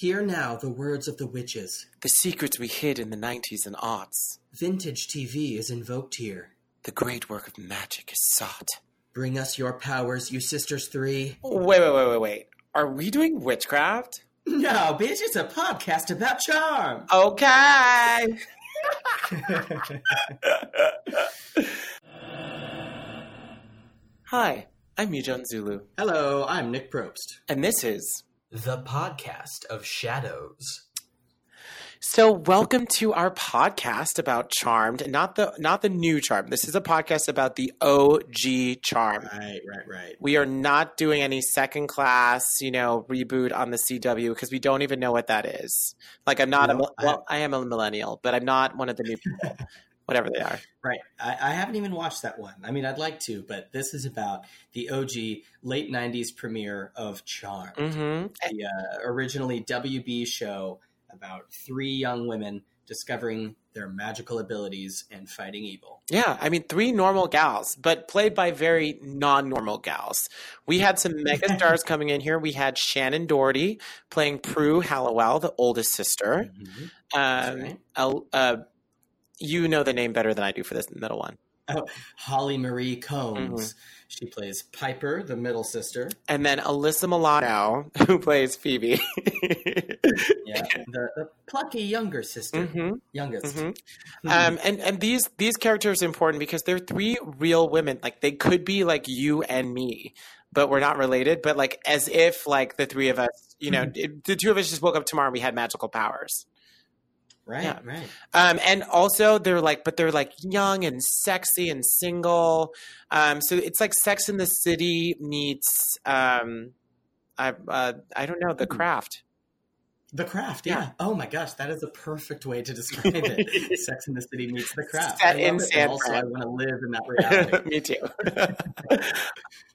Hear now the words of the witches. The secrets we hid in the 90s and aughts. Vintage TV is invoked here. The great work of magic is sought. Bring us your powers, you sisters three. Wait, wait, wait, wait, wait. Are we doing witchcraft? No, bitch, it's a podcast about charm. Okay. Hi, I'm Yujun Zulu, Hello, I'm Nick Probst. and this is. The podcast of shadows. So, welcome to our podcast about Charmed, not the not the new Charm. This is a podcast about the OG Charm. Right, right, right. We are not doing any second class, you know, reboot on the CW because we don't even know what that is. Like, I'm not a No, mil- I- well, I am a millennial, but I'm not one of the new people, whatever they are. Right. I, I haven't even watched that one. I mean, I'd like to, but this is about the OG late 90s premiere of Charmed. hmm the uh, originally WB show about three young women discovering their magical abilities and fighting evil. Yeah, I mean, three normal gals, but played by very non-normal gals. We had some mega stars coming in here. We had Shannen Doherty playing Prue Halliwell, the oldest sister. Um, right. Uh, you know the name better than I do for this middle one. Holly Marie Combs. Mm-hmm. She plays Piper, the middle sister. And then Alyssa Milano, who plays Phoebe. Yeah, the, the plucky younger sister, hmm youngest. hmm Um, and and these these characters are important because they're three real women. Like they could be like you and me, but we're not related. But like as if like the three of us, you know, it- the two of us just woke up tomorrow and we had magical powers. Right, Yeah. right. Um, and also they're like, but they're like young and sexy and single. Um, so it's like Sex in the City meets um, I uh, I don't know the Hmm. craft. The craft, yeah. Yeah. Oh my gosh, that is a perfect way to describe it. Sex in the City meets the craft. Set in San also, I want to live in that reality. Me too.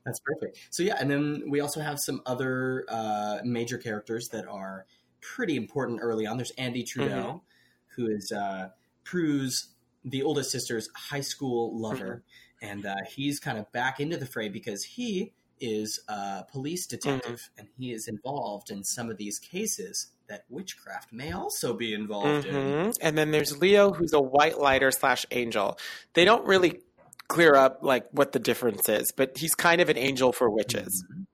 That's perfect. So yeah, and then we also have some other uh, major characters that are pretty important early on. There's Andy Trudeau, who is uh, Prue's the oldest sister's high school lover, and uh, he's kind of back into the fray because he is a police detective and he is involved in some of these cases that witchcraft may also be involved in. Mhm. And then there's Leo, who's a white lighter slash angel. They don't really clear up like what the difference is, but he's kind of an angel for witches. Mhm.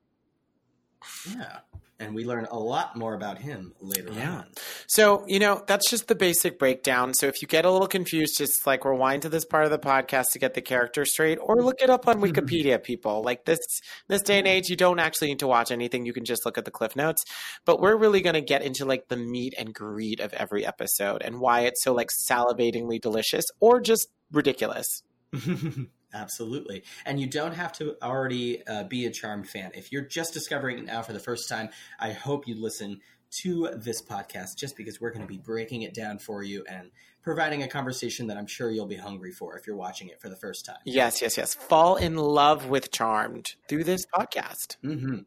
Yeah. And we learn a lot more about him later Yeah. on. So, you know, that's just the basic breakdown. So if you get a little confused, just like rewind to this part of the podcast to get the character straight or look it up on Wikipedia, people. Like this this day and age, you don't actually need to watch anything. You can just look at the cliff notes. But we're really gonna get into like the meat and greed of every episode and why it's so like salivatingly delicious or just ridiculous. Absolutely. And you don't have to already uh, be a Charmed fan. If you're just discovering it now for the first time, I hope you listen to this podcast just because we're going to be breaking it down for you and providing a conversation that I'm sure you'll be hungry for if you're watching it for the first time. Yes, yes, yes. Fall in love with Charmed through this podcast. hmm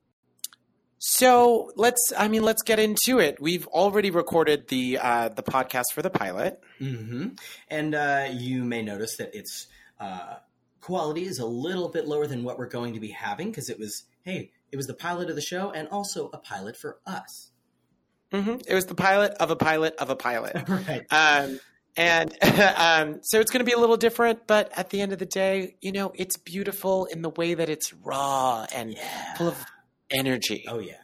So let's, I mean, let's get into it. We've already recorded the uh, the podcast for the pilot. hmm And uh, you may notice that its uh, quality is a little bit lower than what we're going to be having because it was, hey, it was the pilot of the show and also a pilot for us. hmm It was the pilot of a pilot of a pilot. right. Um, and um, so it's going to be a little different, but at the end of the day, you know, it's beautiful in the way that it's raw and Yeah. full of energy. Oh, yeah.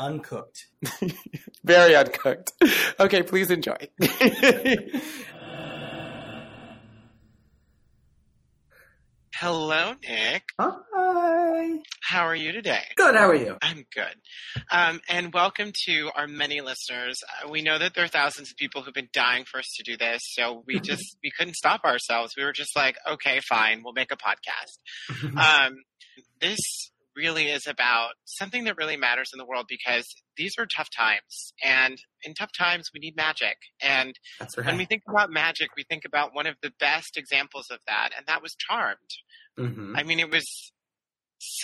Uncooked. Very uncooked. Okay, please enjoy. Hello, Nick. Hi. How are you today? Good. How are you? I'm good. Um, and welcome to our many listeners. Uh, we know that there are thousands of people who've been dying for us to do this, so we just we couldn't stop ourselves. We were just like, okay, fine, we'll make a podcast. Um, this really is about something that really matters in the world because these are tough times, and in tough times we need magic. And That's when we think about magic, we think about one of the best examples of that, and that was Charmed. Mm-hmm. I mean, it was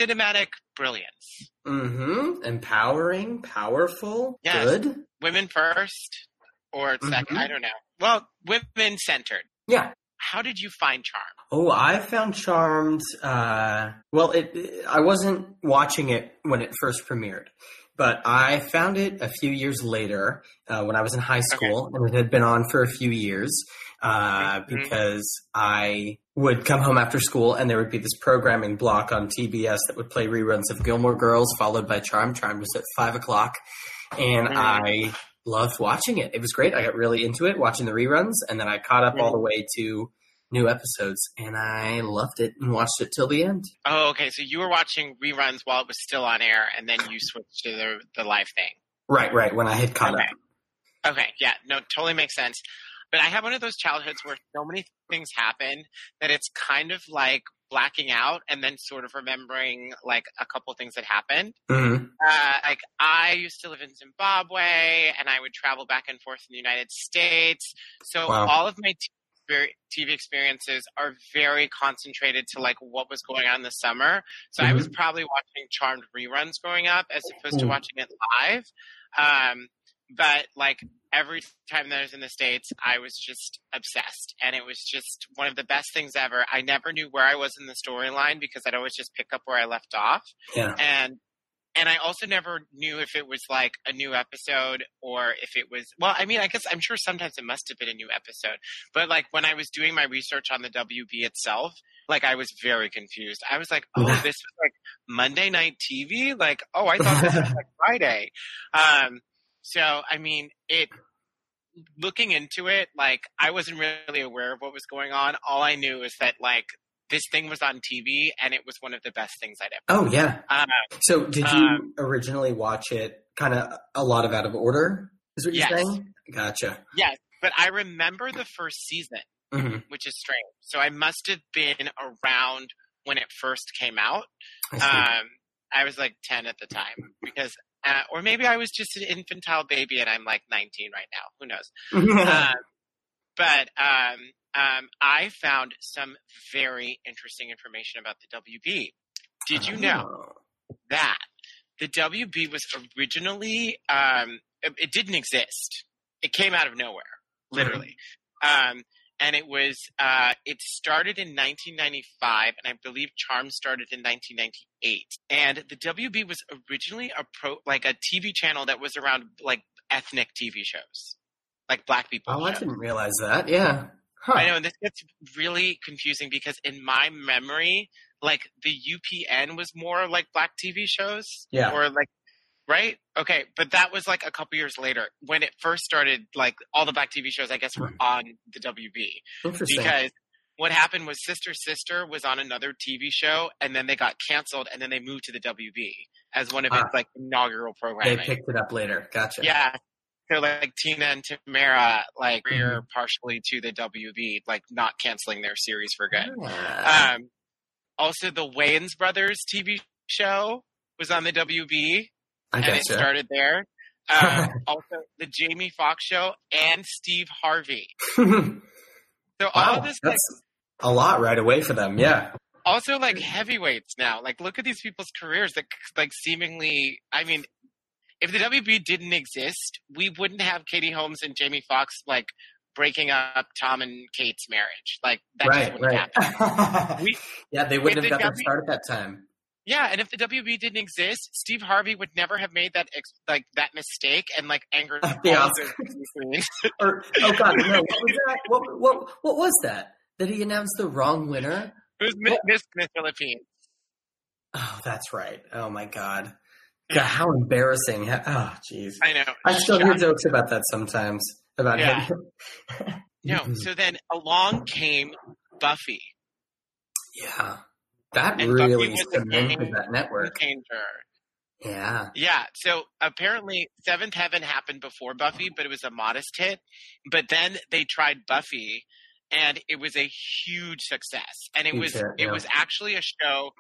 cinematic brilliance. Mm-hmm. Empowering, powerful, Yes. good. Women first, or 2nd Mhm. I don't know. Well, women centered. Yeah. How did you find Charm? Oh, I found Charmed. Uh, well, it, I wasn't watching it when it first premiered. but I found it a few years later uh, when I was in high school, and it had been on for a few years uh, Mhm. because I would come home after school and there would be this programming block on TBS that would play reruns of Gilmore Girls, followed by Charm. Charm was at five o'clock, and Mhm. I loved watching it. It was great. I got really into it watching the reruns, and then I caught up all the way to new episodes, and I loved it and watched it till the end. Oh, okay. So you were watching reruns while it was still on air, and then you switched to the the live thing. Right, right. When I had caught Okay. up. Okay, yeah, no, totally makes sense. But I have one of those childhoods where so many things happen that it's kind of like blacking out and then sort of remembering like a couple things that happened. hmm Uh, like I used to live in Zimbabwe and I would travel back and forth in the United States. So Wow. all of my t- TV experiences are very concentrated to like what was going on in the summer. So I was probably watching Charmed reruns growing up as opposed to watching it live. Um, but like every time that I was in the States, I was just obsessed. And it was just one of the best things ever. I never knew where I was in the storyline because I'd always just pick up where I left off Yeah. and and I also never knew if it was like a new episode or if it was well I mean I guess I'm sure sometimes it must have been a new episode but like when I was doing my research on the WB itself like I was very confused I was like oh this was like Monday night TV like oh I thought this was like Friday um so I mean it looking into it like I wasn't really aware of what was going on all I knew is that like this thing was on TV and it was one of the best things I'd ever Oh yeah. um, So did you Um, originally watch it kind of a lot of out of order? Is what you're Yes. saying? Gotcha. Yes, but I remember the first season, hmm which is strange. So I must have been around when it first came out. I. Um, I was like 10 at the time because, uh, or maybe I was just an infantile baby and I'm like 19 right now. Who knows? um, but um, um, I found some very interesting information about the WB. Did you know Oh. that the WB was originally um, it, it didn't exist. It came out of nowhere, literally. Um, and it was uh, it started in 1995, and I believe Charm started in 1998. And the WB was originally a pro like a TV channel that was around like ethnic TV shows, like black people. Oh, I didn't realize that. Yeah. Huh. I know, and this gets really confusing because in my memory, like the UPN was more like black TV shows. Yeah. Or like, right? Okay, but that was like a couple years later when it first started. Like all the black TV shows, I guess, were on the WB because what happened was Sister Sister was on another TV show, and then they got canceled, and then they moved to the WB as one of its Ah. like inaugural programs. they picked it up later. Gotcha. Yeah. So like Tina and Tamera like Mm-hmm. we're partially to the WB, like not canceling their series for good. Ah. Um, also, the Wayans Brothers TV show was on the WB, I and it started there. Um, also, the Jamie Foxx show and Steve Harvey. So all wow, of this, like, a lot right away for them. Yeah. also like heavyweights now. Like, look at these people's careers. That like seemingly, I mean, if the WB didn't exist, we wouldn't have Katie Holmes and Jamie Foxx like breaking up Tom and Kate's marriage. Like that just wouldn't Right. happen. We- yeah, they wouldn't have got the their W- start at that time. Yeah, and if the WB didn't exist, Steve Harvey would never have made that ex- like that mistake and like angered uh, The of. Or oh god, no! What was that? What what what was that? Did he announced the wrong winner? It was Mi- Miss Miss Philippines. Oh, that's right. Oh my god. God, how embarrassing! Oh, jeez. I know. I still hear jokes about that sometimes about Yeah. him. No, so then along came Buffy. yeah, that And really cemented that network. Changer. Yeah. Yeah, so apparently Seventh Heaven happened before Buffy, but it was a modest hit. But then they tried Buffy, and it was a huge success. And it was hit, it yeah. was actually a show.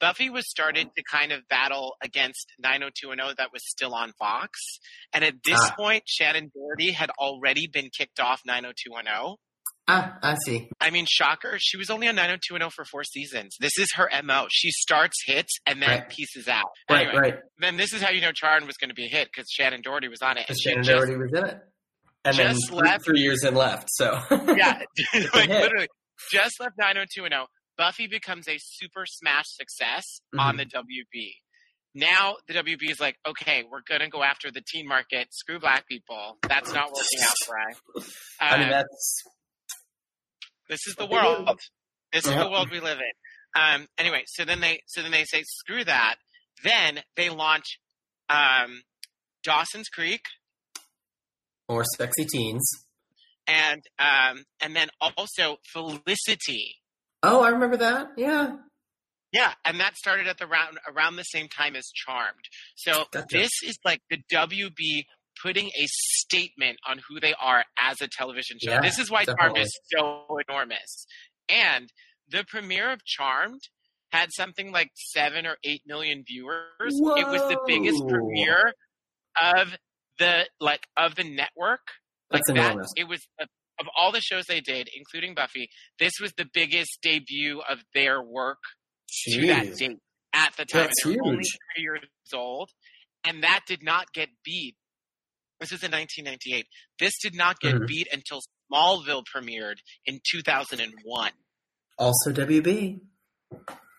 Buffy was started to kind of battle against 90210 that was still on Fox. And at this Ah. point, Shannen Doherty had already been kicked off 90210. Ah, I see. I mean, shocker, she was only on 90210 for four seasons. This is her MO. She starts hits and then Right. pieces out. Right, Anyway, right. then this is how you know Charn was going to be a hit because Shannen Doherty was on it. Because And Shannen just- Doherty was in it, and then three, left- three years in left. So yeah, like literally just left 90210. Buffy becomes a super smash success Mm-hmm. on the WB. now the WB is like, okay, we're going to go after the teen market. Screw black people. That's not working out for us. I mean, Um, that's this is the What they do. world. This is the world we live in. Um, anyway, so then they so then they say screw that. Then they launch um, Dawson's Creek more sexy teens. and um, and then also Felicity. Oh, I remember that. Yeah. Yeah, and that started at the round around the same time as Charmed. So Gotcha. this is like the WB putting a statement on who they are as a television show. Yeah, this is why Charmed is so enormous. And the premiere of Charmed had something like seven or eight million viewers. It was the biggest premiere of the like of the network. Like That's that, enormous. it was of of all the shows they did, including Buffy. This was the biggest debut of their work to that date at the time. That's they were only three years old, and that did not get beat. This was in 1998. This did not get Mhm. beat until Smallville premiered in 2001. Also WB.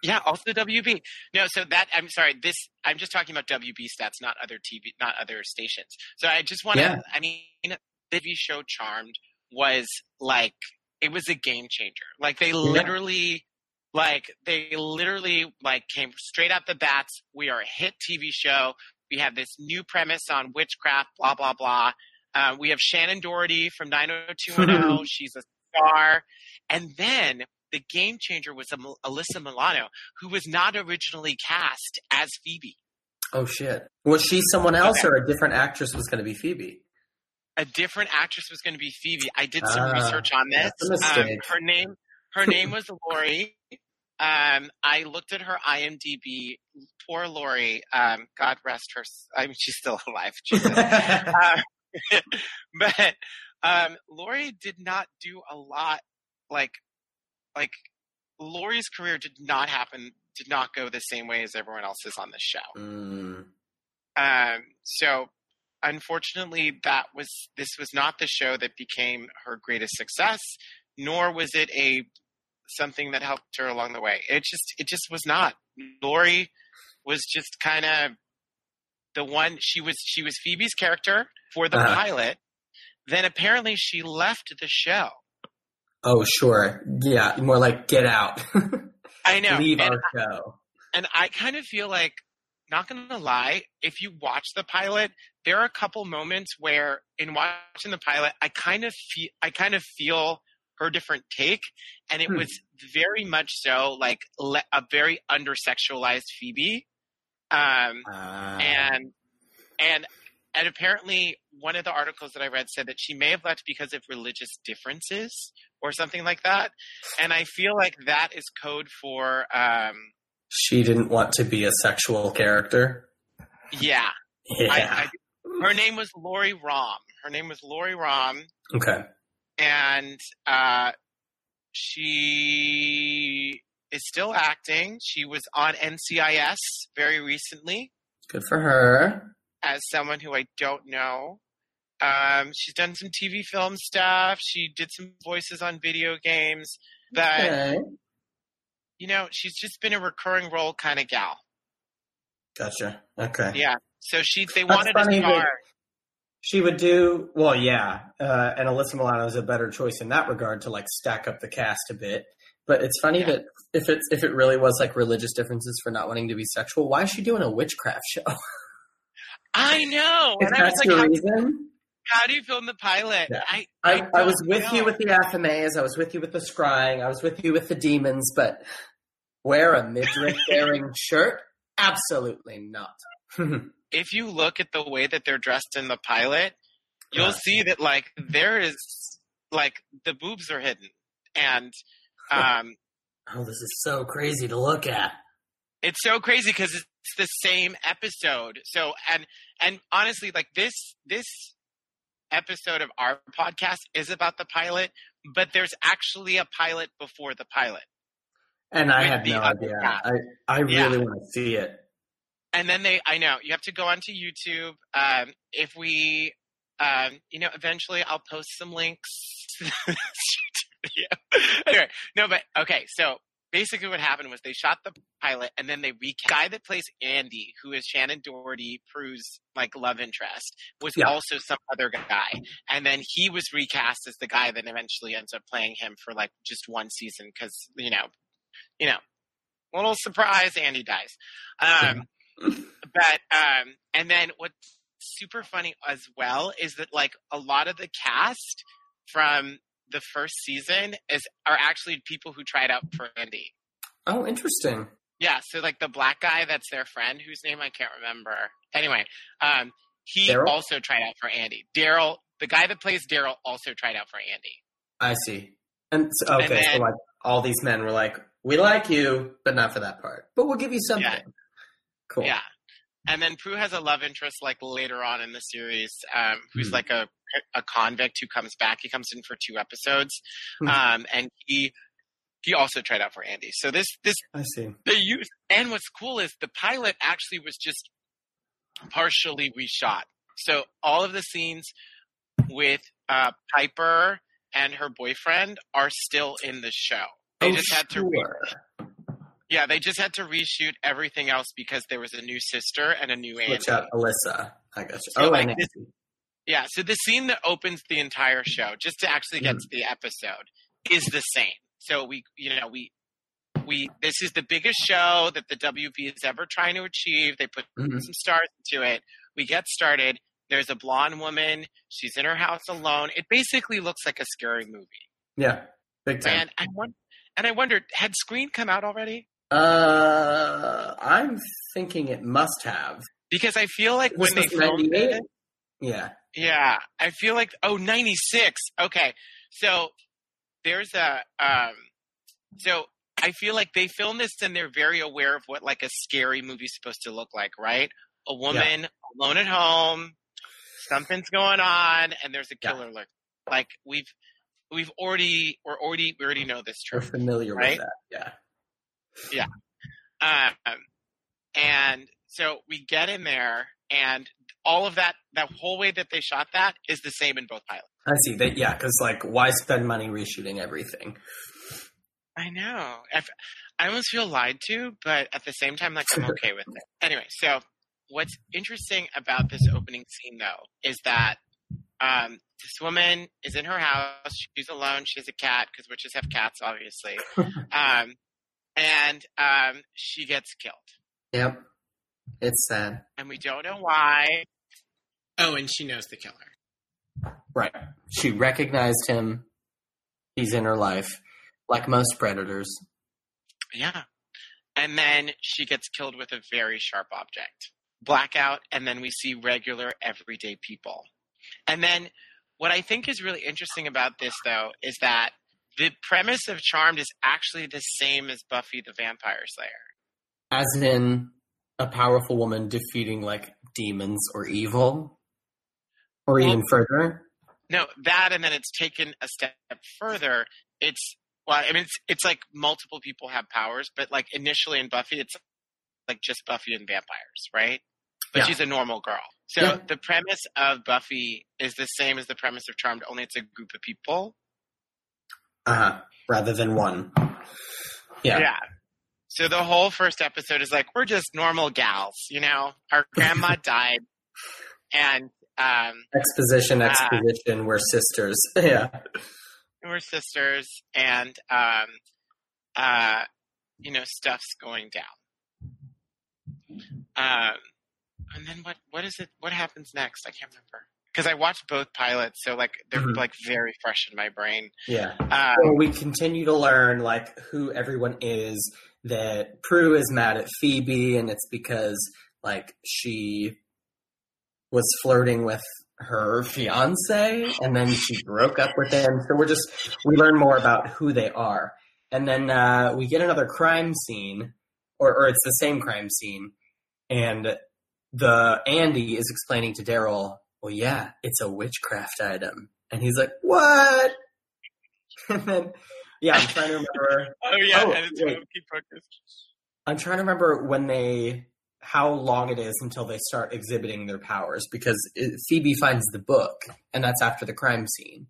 Yeah, also WB. No, so that I'm sorry. This I'm just talking about WB stats, not other TV, not other stations. So I just want to. Yeah. I mean, the TV show Charmed was like it was a game changer. Like they literally, like they literally like came straight out the bats. We are a hit TV show. We have this new premise on witchcraft. Blah blah blah. Uh, we have Shannen Doherty from 90210. She's a star, and then the game changer was Alyssa Milano, who was not originally cast as Phoebe. Oh shit. Was she someone else Okay. or a different actress was going to be Phoebe? A different actress was going to be Phoebe. I did some Ah, research on this. Um, her name, her name was Lori. Um, I looked at her IMDb. Poor Lori. Um, God rest her. I mean, she's still alive. Jesus. Uh, but um, Lori did not do a lot. Like, like Lori's career did not happen. Did not go the same way as everyone else's on the show. Mm. Um, so unfortunately, that was this was not the show that became her greatest success, nor was it a something that helped her along the way. It just it just was not. Lori was just kind of the one. She was she was Phoebe's character for the Uh-huh. pilot. Then apparently she left the show. Oh sure. Yeah, more like get out. I know. Leave and our show. And I kind of feel like, not gonna lie, if you watch the pilot, there are a couple moments where, in watching the pilot, I kind of feel, I kind of feel her different take, and it Hmm. was very much so like le- a very undersexualized Phoebe, um, Ah. and and and apparently one of the articles that I read said that she may have left because of religious differences or something like that, and I feel like that is code for. Um, she didn't want to be a sexual character. yeah, Yeah. I, I, her name was Lori Rom. Her name was Lori Rom, okay. And uh, she is still acting. She was on NCIS very recently Good for her. as someone who I don't know. Um, she's done some TV film stuff. She did some voices on video games. But Okay. you know, she's just been a recurring role kind of gal. Gotcha. Okay. Yeah. So she they That's wanted a funny that- star. She would do well, yeah. Uh, and Alyssa Milano is a better choice in that regard to like stack up the cast a bit. But it's funny Yeah. that if it's if it really was like religious differences for not wanting to be sexual, why is she doing a witchcraft show? I know. if And I was like, how, reason, how do you film the pilot? Yeah. I, I, I, don't was with you with the Athames, I was with you with the scrying, I was with you with the demons, but wear a midriff bearing shirt? Absolutely not. if you look at the way that they're dressed in the pilot, you'll Yeah. see that like there is like the boobs are hidden, and um, oh, this is so crazy to look at. it's so crazy because it's the same episode. So and and honestly, like this this episode of our podcast is about the pilot, but there's actually a pilot before the pilot. And I had no idea. I, I really Yeah. want to see it. And then they i know you have to go onto youtube um, if we um, you know eventually i'll post some links yeah. anyway no but okay so basically what happened was they shot the pilot and then they recast the guy that plays Andy, who is Shannen Doherty, Prue's like love interest, was Yeah. also some other guy, and then he was recast as the guy that eventually ends up playing him for like just one season because you know, you know, little surprise, Andy dies. Um, but um, and then what's super funny as well is that like a lot of the cast from the first season is are actually people who tried out for Andy. Oh, interesting. Yeah, so like the black guy that's their friend, whose name I can't remember. Anyway, um, he Darryl? also tried out for Andy. Darryl, the guy that plays Darryl, also tried out for Andy. I see. And so, okay, And then- so like all these men were like, "We like you, but not for that part. But we'll give you something." Yeah. Cool. Yeah. And then Prue has a love interest like later on in the series, um, who's Hmm. like a a convict who comes back. He comes in for two episodes, Hmm. um, and he he also tried out for Andy. So this this I see. the use and what's cool is the pilot actually was just partially reshot. So all of the scenes with uh, Piper and her boyfriend are still in the show. They oh, just had to re- sure. Yeah, they just had to reshoot everything else because there was a new sister and a new Andy. Switch out Alyssa. I guess. So, oh, like, this- Yeah, so the scene that opens the entire show, just to actually get Mhm. to the episode, is the same. So we, you know, we, we, this is the biggest show that the WB is ever trying to achieve. They put Mhm. some stars into it. We get started. There's a blonde woman. She's in her house alone. It basically looks like a scary movie. Yeah, big time. And I won- and I wondered, had Scream come out already? Uh, I'm thinking it must have. Because I feel like This when they filmed 98? it, Yeah. Yeah, I feel like oh 96. Okay. So there's a um so I feel like they filmed this and they're very aware of what like a scary movie's supposed to look like, right? A woman alone at home, something's going on and there's a Yeah. killer look. Like we've we've already we're already we already know this We're familiar Right? with that. Yeah. Um and so we get in there and all of that that whole way that they shot that is the same in both pilots. I see. That yeah, because like, why spend money reshooting everything? I know. I, f- I almost feel lied to, but at the same time, like I'm okay with it. Anyway, so what's interesting about this opening scene, though, is that um, this woman is in her house. She's alone. She has a cat because witches have cats, obviously. um, and um, she gets killed, Yep. It's sad. and we don't know why. Oh, and she knows the killer. Right. She recognized him. He's in her life, like most predators. Yeah. And then she gets killed with a very sharp object. Blackout, and then we see regular, everyday people. And then what I think is really interesting about this, though, is that the premise of Charmed is actually the same as Buffy the Vampire Slayer. As in a powerful woman defeating like demons or evil, or Well- even further. No, that, and then it's taken a step further. It's, well, I mean, it's, it's like multiple people have powers, but like initially in Buffy, it's like just Buffy and vampires, right? But Yeah. she's a normal girl. So Yeah. the premise of Buffy is the same as the premise of Charmed, only it's a group of people. Uh huh. Rather than one. Yeah. Yeah. So the whole first episode is like we're just normal gals, you know. Our grandma died, and um, Exposition, Ah. exposition. we're sisters. yeah. we're sisters, and um, uh, you know, stuff's going down. Um, and then what? What is it? What happens next? I can't remember because I watched both pilots, so like they're Mhm. like very fresh in my brain. Yeah. Um, So we continue to learn like who everyone is. That Prue is mad at Phoebe, and it's because like she was flirting with her fiance, and then she broke up with him. So we're just we learn more about who they are, and then uh, we get another crime scene, or, or it's the same crime scene, and the Andy is explaining to Darryl, "Well, yeah, it's a witchcraft item," and he's like, "What?" And then, yeah, I'm trying to remember. oh yeah, Oh, and it's wait. Pocus. I'm trying to remember when they, how long it is until they start exhibiting their powers because it, Phoebe finds the book, and that's after the crime scene.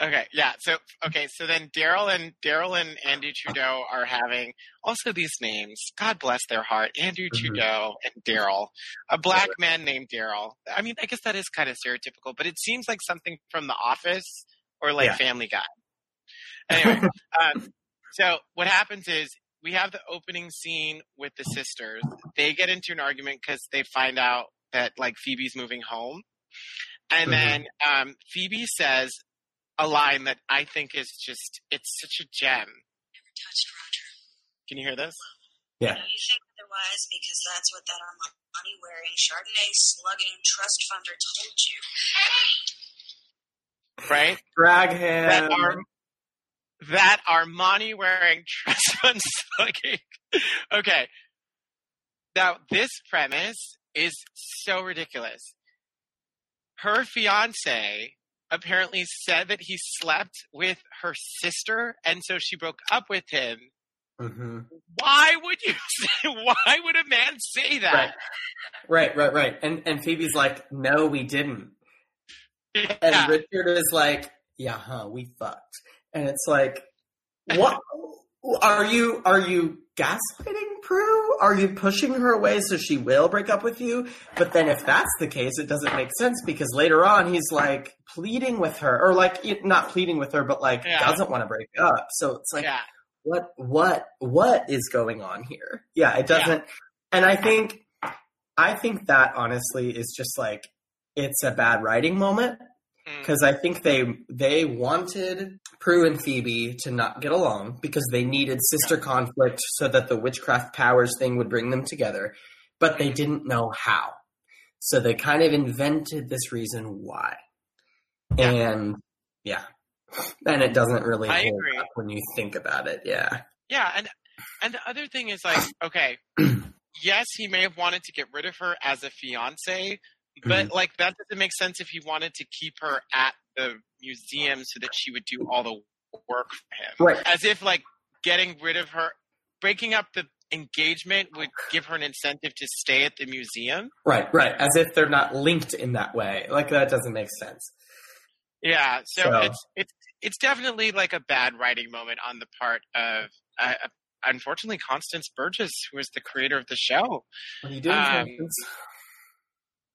Okay, yeah. So okay, so then Darryl and Darryl and Andy Trudeau are having also these names. God bless their heart. Andrew Mhm. Trudeau and Darryl, a black man named Darryl. I mean, I guess that is kind of stereotypical, but it seems like something from The Office or like Yeah. Family Guy. Anyway, um, so what happens is we have the opening scene with the sisters. They get into an argument because they find out that like Phoebe's moving home, and Mhm. then um, Phoebe says a line that I think is just it's such a gem. never touched Roger. Can you hear this? Yeah. You think otherwise because that's what that Armani wearing, Chardonnay slugging trust funder told you. Right? Drag That him. Ar- that Armani wearing trust fund slugging. okay. Now this premise is so ridiculous. Her fiance apparently said that he slept with her sister and so she broke up with him. hmm Why would you say why would a man say that? Right, right, right. And and Phoebe's like, no, we didn't. Yeah. And Richard is like, yeah, huh, we fucked. And it's like, what? Are you are you gaslighting Prue? Are you pushing her away so she will break up with you? But then if that's the case, it doesn't make sense because later on he's like pleading with her, or like not pleading with her, but like Yeah. doesn't want to break up. So it's like, yeah. what what what is going on here yeah it doesn't and i think i think that honestly is just like it's a bad writing moment hmm. because i think they they wanted prue and phoebe to not get along because they needed sister conflict so that the witchcraft powers thing would bring them together but they didn't know how. So they kind of invented this reason why. Yeah. and yeah. And it doesn't really I hold agree. up when you think about it yeah. Yeah, and and the other thing is like, okay, yes, he may have wanted to get rid of her as a fiance, but mm-hmm. like that doesn't make sense if he wanted to keep her at the museum so that she would do all the work for him. Right. As if like getting rid of her, breaking up the engagement would give her an incentive to stay at the museum. Right, right. As if they're not linked in that way. Like that doesn't make sense. Yeah, so, So- it's it's it's definitely like a bad writing moment on the part of uh, unfortunately Constance Burgess, who is the creator of the show. What are you doing, Um?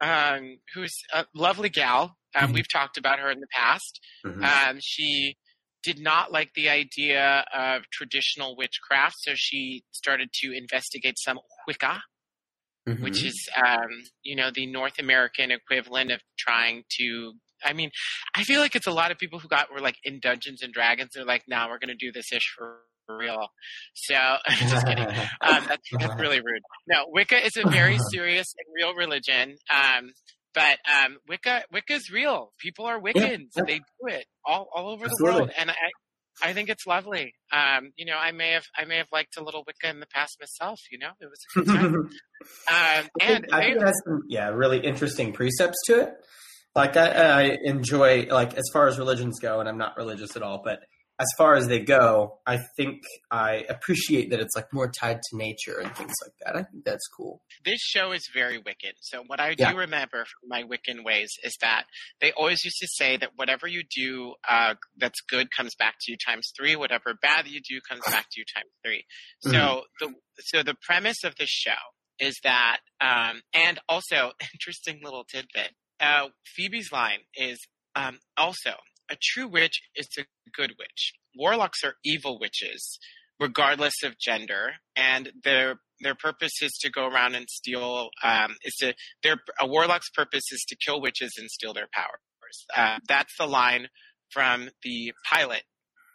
Um, who's a lovely gal. Um, Mhm. We've talked about her in the past. Mhm. Um, she did not like the idea of traditional witchcraft, so she started to investigate some Wicca, Mhm. which is, um, you know, the North American equivalent of trying to. I mean, I feel like it's a lot of people who got were like in Dungeons and Dragons. They're like, "Now we're going to do this ish for real." So, just kidding. Um, that's, that's really rude. No, Wicca is a very serious and real religion. Um, but um, Wicca, Wicca's real. People are Wiccans. yeah. They do it all, all over Absolutely. the world, and I, I think it's lovely. Um, you know, I may have, I may have liked a little Wicca in the past myself. You know, it was a good time. um, and I think it has some yeah really interesting precepts to it. Like I, I enjoy like as far as religions go, and I'm not religious at all, but as far as they go, I think I appreciate that it's like more tied to nature and things like that. I think that's cool. this show is very Wiccan. So what I Yeah. do remember from my Wiccan ways is that they always used to say that whatever you do uh, that's good comes back to you times three. Whatever bad you do comes back to you times three. So the so the premise of the show is that, um, and also interesting little tidbit. Uh, Phoebe's line is um, also a true witch is a good witch. Warlocks are evil witches, regardless of gender, and their their purpose is to go around and steal. Um, is to their a warlock's purpose is to kill witches and steal their powers. Uh, that's the line from the pilot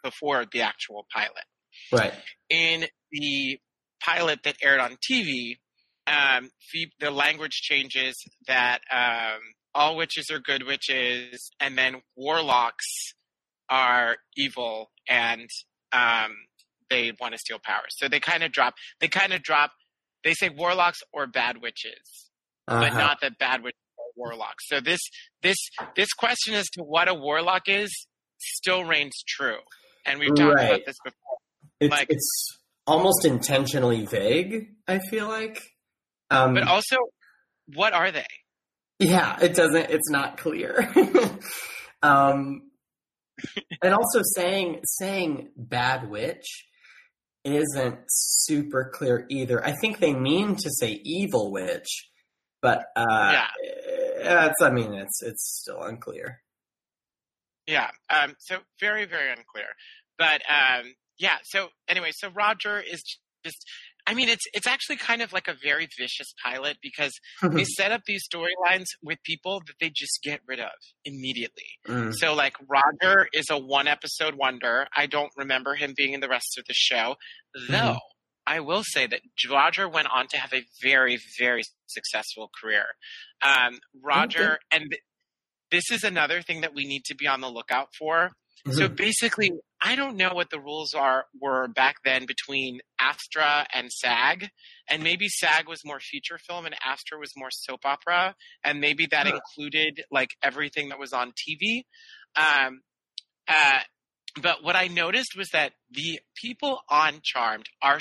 before the actual pilot Right. in the pilot that aired on TV, um, the language changes that um, all witches are good witches, and then warlocks are evil and um, they want to steal powers. So they kind of drop. They kind of drop. They say warlocks or bad witches, but Uh-huh. not that bad witches are warlocks. So this this this question as to what a warlock is still reigns true, and we've talked Right. about this before. It's, like- it's almost intentionally vague. I feel like. Um, But also, what are they? Yeah, it doesn't. It's not clear. um, and also saying saying bad witch isn't super clear either. I think they mean to say evil witch, but uh, Yeah. that's I mean it's it's still unclear. Yeah. Um, so very, very unclear. But um, yeah. So anyway, so Roger is just. I mean, it's it's actually kind of like a very vicious pilot because they set up these storylines with people that they just get rid of immediately. Mm. So like Roger is a one episode wonder. I don't remember him being in the rest of the show, though. I will say that Roger went on to have a very, very successful career. Um, Roger, and th- this is another thing that we need to be on the lookout for. So basically, I don't know what the rules are were back then between AFTRA and SAG, and maybe SAG was more feature film and AFTRA was more soap opera, and maybe that included like everything that was on TV. Um, uh, but what I noticed was that the people on Charmed are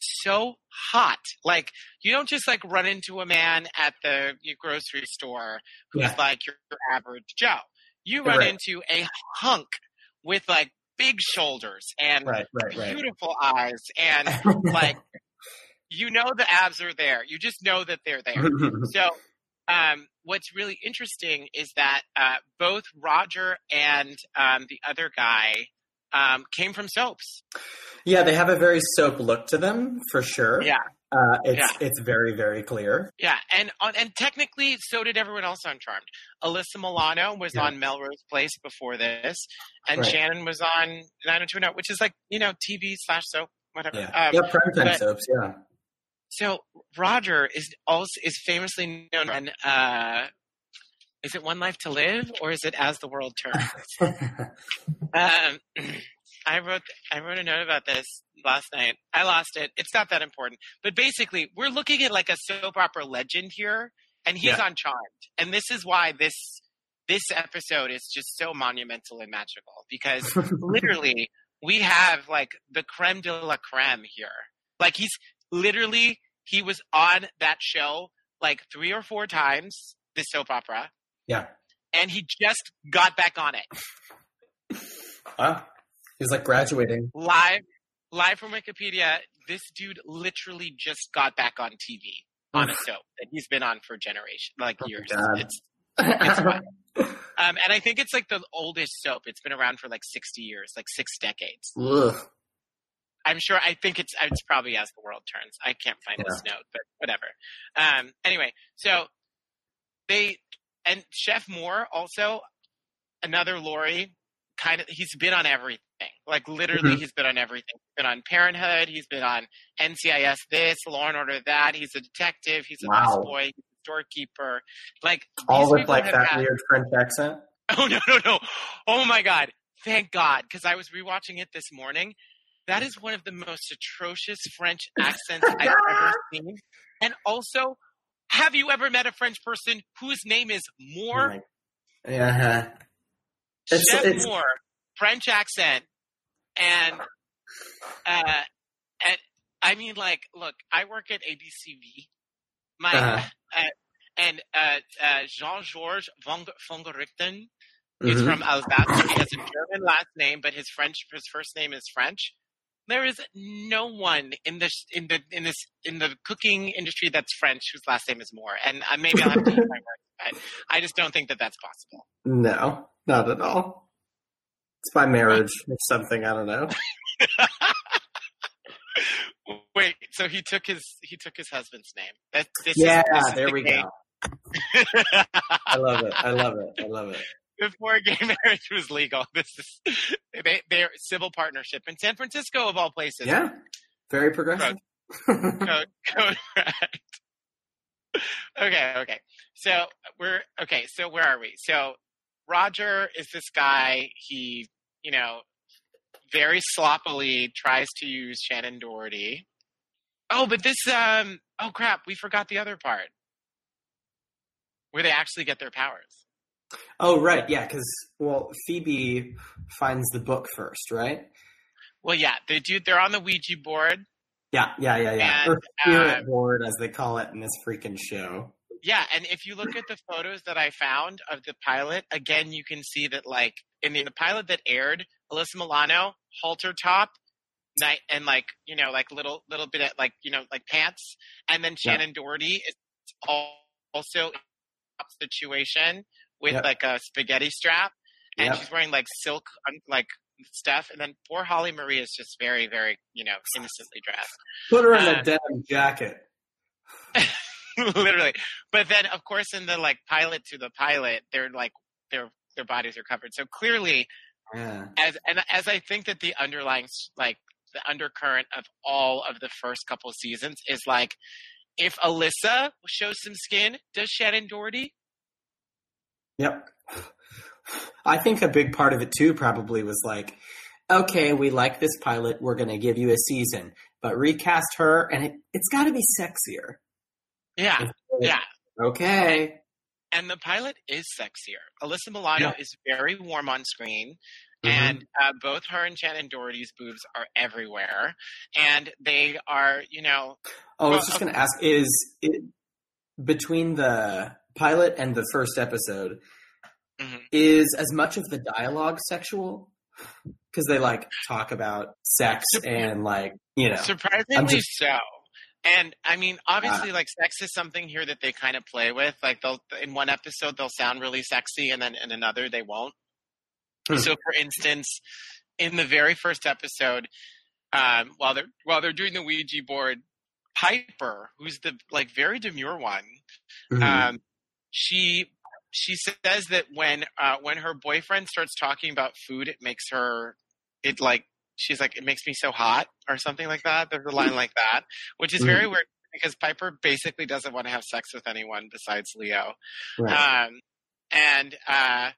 so hot. Like you don't just like run into a man at the grocery store who's Yeah. like your average Joe. You run Right. into a hunk with like big shoulders and right, right, right. beautiful eyes and like you know the abs are there. You just know that they're there. So, um, what's really interesting is that uh, both Roger and um, the other guy um, came from soaps. yeah, they have a very soap look to them for sure. Yeah, uh, it's Yeah. it's very very clear. yeah, and on, and technically, so did everyone else on Charmed. Alyssa Milano was Yeah. on Melrose Place before this, and Right. Shannen was on 90210, which is like you know TV slash soap, whatever. Yeah, Um, yeah, primetime soaps. Yeah, So Roger is also is famously known on uh is it One Life to Live or is it As the World Turns? um, I wrote I wrote a note about this last night. I lost it. It's not that important. But basically, we're looking at like a soap opera legend here, and he's Yeah. on Charmed. And this is why this this episode is just so monumental and magical because literally we have like the creme de la creme here. Like he's literally he was on that show like three or four times, this soap opera, yeah. and he just got back on it. Wow, ah. He's like graduating. Live live from Wikipedia, this dude literally just got back on TV on a soap that he's been on for generation like Oh, years. It's It's um and I think it's like the oldest soap. It's been around for like sixty years, like six decades. Ugh. I'm sure. I think it's it's probably as the world turns. I can't find this note, but whatever. Um, anyway, so they and Chef Moore also another Lori. Kind of, he's been on everything. Like literally, Mhm. he's been on everything. He's been on Parenthood. He's been on NCIS. This Law and Order. That. He's a detective. He's a Wow. busboy. He's a storekeeper. Like All with like that had- weird French accent. Oh no no no! Oh my god! Thank God, because I was rewatching it this morning. That is one of the most atrocious French accents I've ever seen. And also, have you ever met a French person whose name is Moore? Yeah. It's- Chef it's- Moore, French accent, uh, and I mean, like, look, I work at ABCV. My Uh-huh. uh, and uh, uh, Jean Georges von von Gerichten is Mhm. from Alsace. He has a German last name, but his French his first name is French. There is no one in this in the in this in the cooking industry that's French whose last name is Moore. And uh, maybe I'll have to eat my words, but I just don't think that that's possible. No, not at all. It's by marriage or something. I don't know. Wait, so he took his he took his husband's name. That, this Yeah, is, this is there the we gay- go. I love it. I love it. I love it. Before gay marriage was legal, this is they they're civil partnership in San Francisco of all places. Yeah, very progressive. Co- correct. okay, okay. So we're okay. So where are we? So Roger is this guy. He, you know, very sloppily tries to use Shannen Doherty. Oh, but this. Um. Oh crap! We forgot the other part where they actually get their powers. oh, right. Yeah, because well, Phoebe finds the book first, right? Well, yeah, they do. They're on the Ouija board. Yeah, yeah, yeah, yeah. And, or spirit um, board, as they call it in this freaking show. Yeah, and if you look at the photos that I found of the pilot, again, you can see that like in the, the pilot that aired, Alyssa Milano, halter top, night and like you know like little little bit of like you know like pants, and then Yeah. Shannen Doherty is also in situation with Yep. like a spaghetti strap, and Yep. she's wearing like silk um, like stuff, and then poor Holly Marie is just very very you know innocently dressed. Put her in Uh, a denim jacket. literally. But then, of course, in the like pilot to the pilot, they're like their their bodies are covered. So clearly, Yeah. as and as I think that the underlying like the undercurrent of all of the first couple seasons is like, if Alyssa shows some skin, does Shannen Doherty? Yep. I think a big part of it too probably was like, okay, we like this pilot, we're going to give you a season, but recast her, and it, it's got to be sexier. Yeah, yeah. Okay. And the pilot is sexier. Alyssa Milano Yeah. is very warm on screen. Mhm. And uh, both her and Shannen Doherty's boobs are everywhere, and they are, you know, Oh, I was just going to ask: Is it between the pilot and the first episode? Mhm. Is as much of the dialogue sexual? Because they like talk about sex and like you know. Surprisingly just- so. And I mean, Ah. obviously, like sex is something here that they kind of play with. Like they'll in one episode they'll sound really sexy, and then in another they won't. Hmm. So, for instance, in the very first episode, um, while they're while they're doing the Ouija board, Piper, who's the like very demure one, Mhm. um, she she says that when uh, when her boyfriend starts talking about food, it makes her it like she's like it makes me so hot or something like that. There's a line like that, which is very weird because Piper basically doesn't want to have sex with anyone besides Leo. Right. Um, and uh,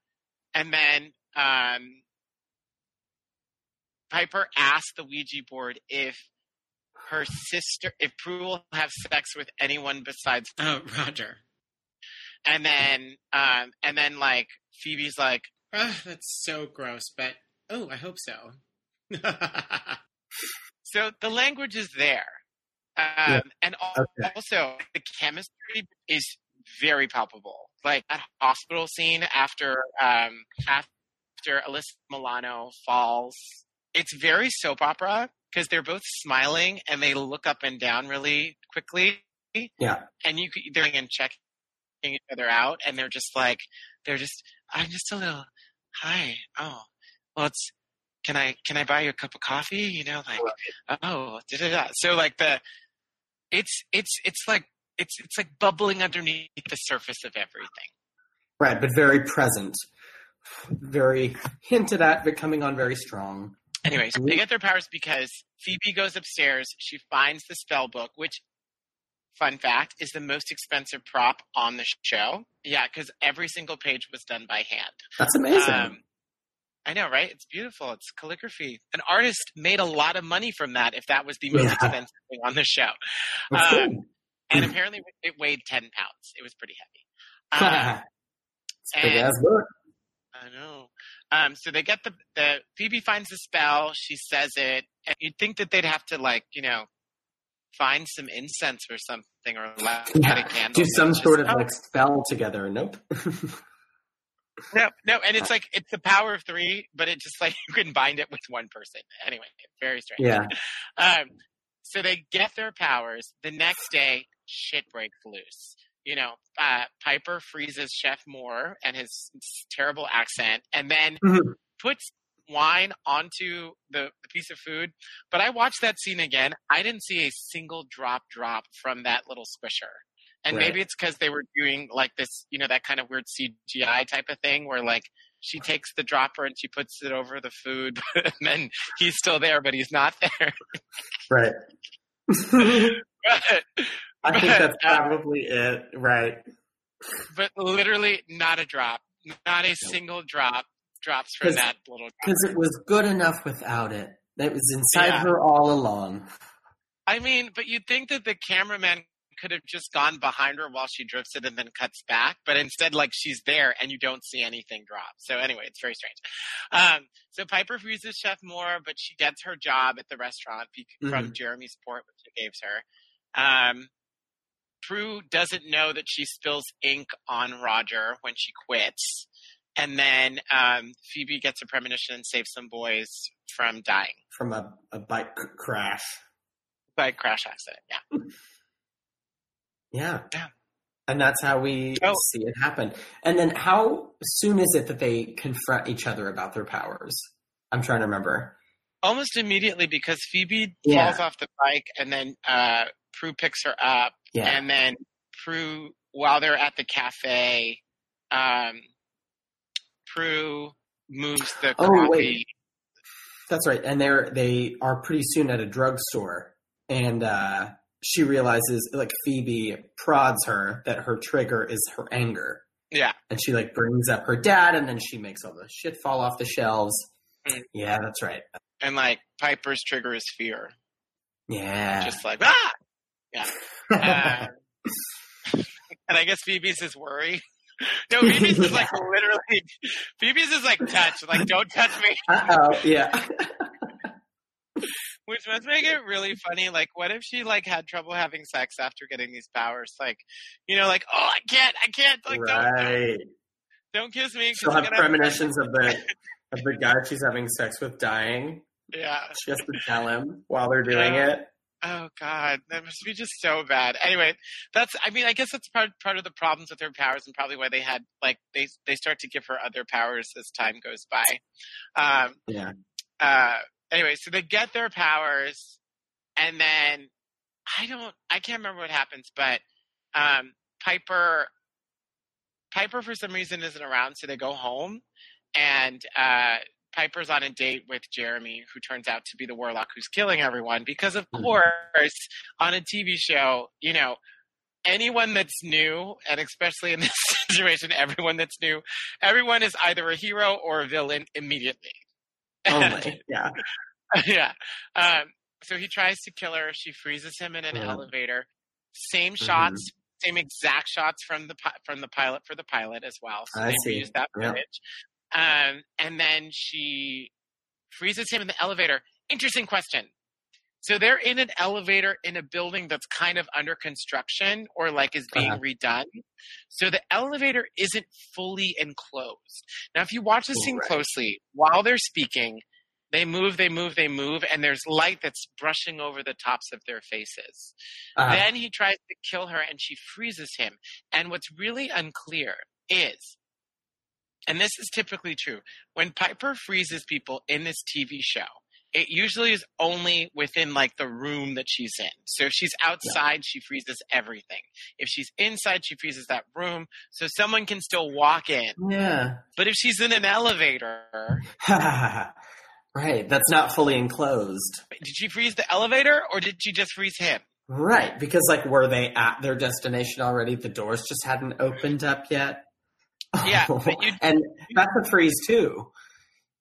and then um, Piper asked the Ouija board if her sister, if Prue will have sex with anyone besides Oh, Roger. and then um and then like Phoebe's like, Ah, that's so gross, but oh, I hope so. so the language is there. Um, and al- Okay. also the chemistry is very palpable. Like that hospital scene after um after Alyssa Milano falls, it's very soap opera because they're both smiling and they look up and down really quickly. Yeah. and you they're and checking each other out, and they're just like they're just I'm just a little hi oh well it's can I can I buy you a cup of coffee you know like oh da da da so like the it's it's it's like it's it's like bubbling underneath the surface of everything Right, but very present, very hinted at, but coming on very strong. Anyways, they get their powers because Phoebe goes upstairs. She finds the spell book, which, fun fact, is the most expensive prop on the show. Yeah, because every single page was done by hand. That's amazing. Um, I know, right? It's beautiful. It's calligraphy. An artist made a lot of money from that. If that was the most Yeah. expensive thing on the show, good. Uh, and hmm. apparently it weighed ten pounds. It was pretty heavy. It's um, big and- book. I know. Um, so they get the the Phoebe finds the spell. She says it, and you'd think that they'd have to like you know find some incense or something or light a candle. do some sort just- of oh, like spell together. Nope. no, no, and it's like it's the power of three, but it just like you can bind it with one person. Anyway, very strange. yeah. Um, so they get their powers. The next day, shit breaks loose. You know, uh, Piper freezes Chef Moore and his terrible accent, and then Mhm. puts wine onto the, the piece of food. But I watched that scene again. I didn't see a single drop drop from that little squisher. And Right. maybe it's because they were doing like this, you know, that kind of weird CGI type of thing where like she takes the dropper and she puts it over the food, and then he's still there, but he's not there. Right. but, I think that's Uh, probably it. Right. but literally not a drop, not a single drop drops from that little. Because it was good enough without it. It was inside Yeah. her all along. I mean, but you'd think that the cameraman could have just gone behind her while she drifts it and then cuts back, but instead, like she's there and you don't see anything drop. So anyway, it's very strange. Um, so Piper freezes Chef Moore, but she gets her job at the restaurant be- from Jeremy's Sport, which he gives her. Um, Prue doesn't know that she spills ink on Roger when she quits. and then um, Phoebe gets a premonition and saves some boys from dying from a, a bike crash. Bike crash accident. Yeah. Yeah. Yeah. And that's how we Oh. see it happen. And then how soon is it that they confront each other about their powers? I'm trying to remember. Almost immediately because Phoebe Yeah. falls off the bike and then uh, Prue picks her up Yeah. and then Prue, while they're at the cafe, um, Prue moves the Oh, coffee. wait. That's right. And they're they are pretty soon at a drugstore and uh she realizes like Phoebe prods her that her trigger is her anger. Yeah. And she like brings up her dad and then she makes all the shit fall off the shelves. Mm. Yeah, that's right. And like Piper's trigger is fear. Yeah. Just like, ah! Yeah. Uh, and I guess Phoebe's is worry. No, Phoebe's is like literally, Phoebe's is like touch. Like, don't touch me. Uh oh, yeah. Which must make it really funny. Like, what if she like had trouble having sex after getting these powers? Like, you know, like, oh, I can't, I can't, like, don't, right. don't kiss me. She'll have premonitions of the of the guy she's having sex with dying. Yeah. She has to tell him while they're doing Yeah. it. Oh God, that must be just so bad. Anyway, that's. I mean, I guess that's part part of the problems with her powers, and probably why they had like they they start to give her other powers as time goes by. Um, Yeah. uh, anyway, so they get their powers, and then I don't, I can't remember what happens, but um, Piper, Piper for some reason isn't around, so they go home, and uh, Piper's on a date with Jeremy, who turns out to be the warlock who's killing everyone, because of Mhm. course, on a TV show, you know. Anyone that's new, and especially in this situation, everyone that's new, everyone is either a hero or a villain immediately. Oh yeah. yeah. Um, so he tries to kill her. She freezes him in an Yeah. elevator. Same Mm-hmm. shots, same exact shots from the from the pilot for the pilot as well. So I they reused that Yeah. footage. Um, and then she freezes him in the elevator. Interesting question. So they're in an elevator in a building that's kind of under construction or like is being Uh-huh. redone. So the elevator isn't fully enclosed. Now, if you watch the scene Right. closely, while they're speaking, they move, they move, they move, and there's light that's brushing over the tops of their faces. Uh, Then he tries to kill her and she freezes him. And what's really unclear is, and this is typically true, when Piper freezes people in this TV show, it usually is only within like the room that she's in. So if she's outside, she freezes everything. If she's inside, she freezes that room. So someone can still walk in. yeah. But if she's in an elevator, right. That's not fully enclosed. did she freeze the elevator or did she just freeze him? Right. Because like were they at their destination already? The doors just hadn't opened up yet. Yeah, and that's a freeze too.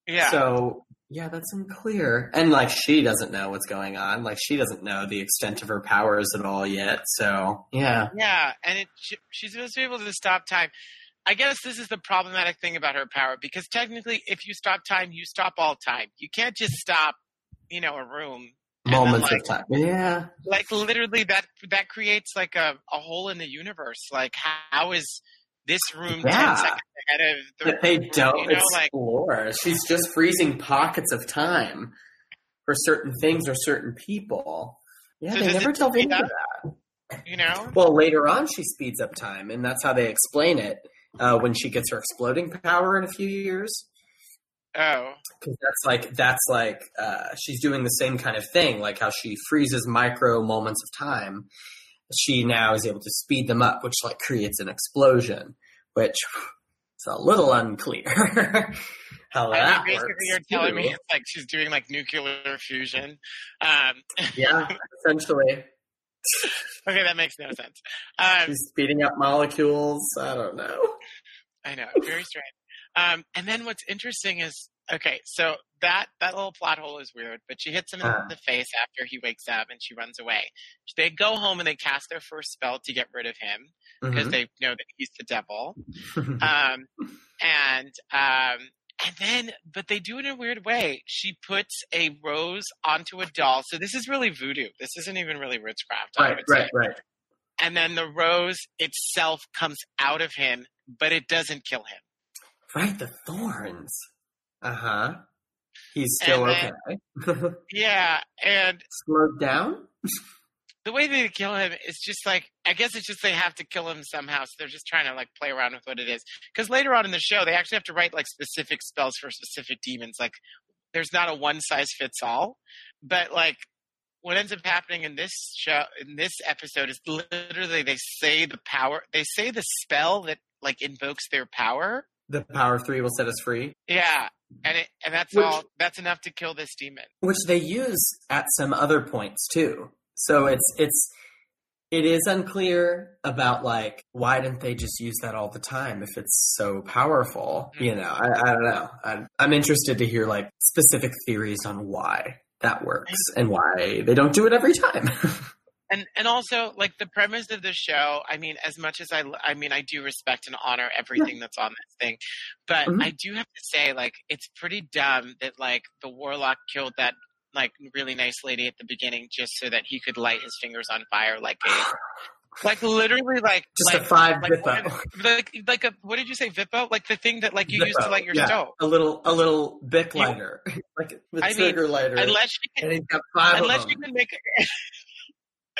Yeah. So yeah, that's unclear. And like she doesn't know what's going on. Like she doesn't know the extent of her powers at all yet. So yeah. Yeah, and it, she, she's supposed to be able to stop time. I guess this is the problematic thing about her power because technically, if you stop time, you stop all time. You can't just stop, you know, a room. And then, Moments like, of time. Yeah. Like literally, that that creates like a, a hole in the universe. Like, how is this room Yeah. ten seconds ahead of the? That they don't you know, like explore. She's just freezing pockets of time for certain things or certain people. Yeah, So they never delve into up? that. you know. Well, later on, she speeds up time, and that's how they explain it uh, when she gets her exploding power in a few years. Oh, Because that's like that's like uh, she's doing the same kind of thing, like how she freezes micro moments of time. She now is able to speed them up, which like creates an explosion, which it's a little unclear how I that mean, basically, works. you're telling me it's like she's doing like nuclear fusion. Um, yeah, essentially, okay, that makes no sense. Um, she's speeding up molecules. I don't know. I know, very strange. Um, and then what's interesting is okay, so that that little plot hole is weird, but she hits him in Uh. the face after he wakes up, and she runs away. They go home and they cast their first spell to get rid of him because Mhm. they know that he's the devil. Um, and um, and then, but they do it in a weird way. She puts a rose onto a doll. So this is really voodoo. This isn't even really witchcraft. I right, say. right, right. And then the rose itself comes out of him, but it doesn't kill him. Right, the thorns. Uh huh. He's still okay. Yeah, and Slowed down? the way they kill him is just like I guess it's just they have to kill him somehow. So they're just trying to like play around with what it is. Because later on in the show, they actually have to write like specific spells for specific demons. Like there's not a one size fits all. But like what ends up happening in this show in this episode is literally they say the power they say the spell that like invokes their power. The power three will set us free, Yeah. And it and that's Which- all that's enough to kill this demon. which they use at some other points too. So it's it's it is unclear about like why didn't they just use that all the time if it's so powerful? Mm-hmm. You know, I, I don't know. I'm, I'm interested to hear like specific theories on why that works and why they don't do it every time. and and also like the premise of the show i mean as much as i i mean i do respect and honor everything that's on this thing but Mhm. i do have to say like it's pretty dumb that like the warlock killed that like really nice lady at the beginning just so that he could light his fingers on fire like a like literally like just like, a five like, Vippo. like like a what did you say Vippo like the thing that like you use to light your yeah. stove A little a little Bic You- lighter, like the I mean, lighter, unless you can and he's got five unless you can make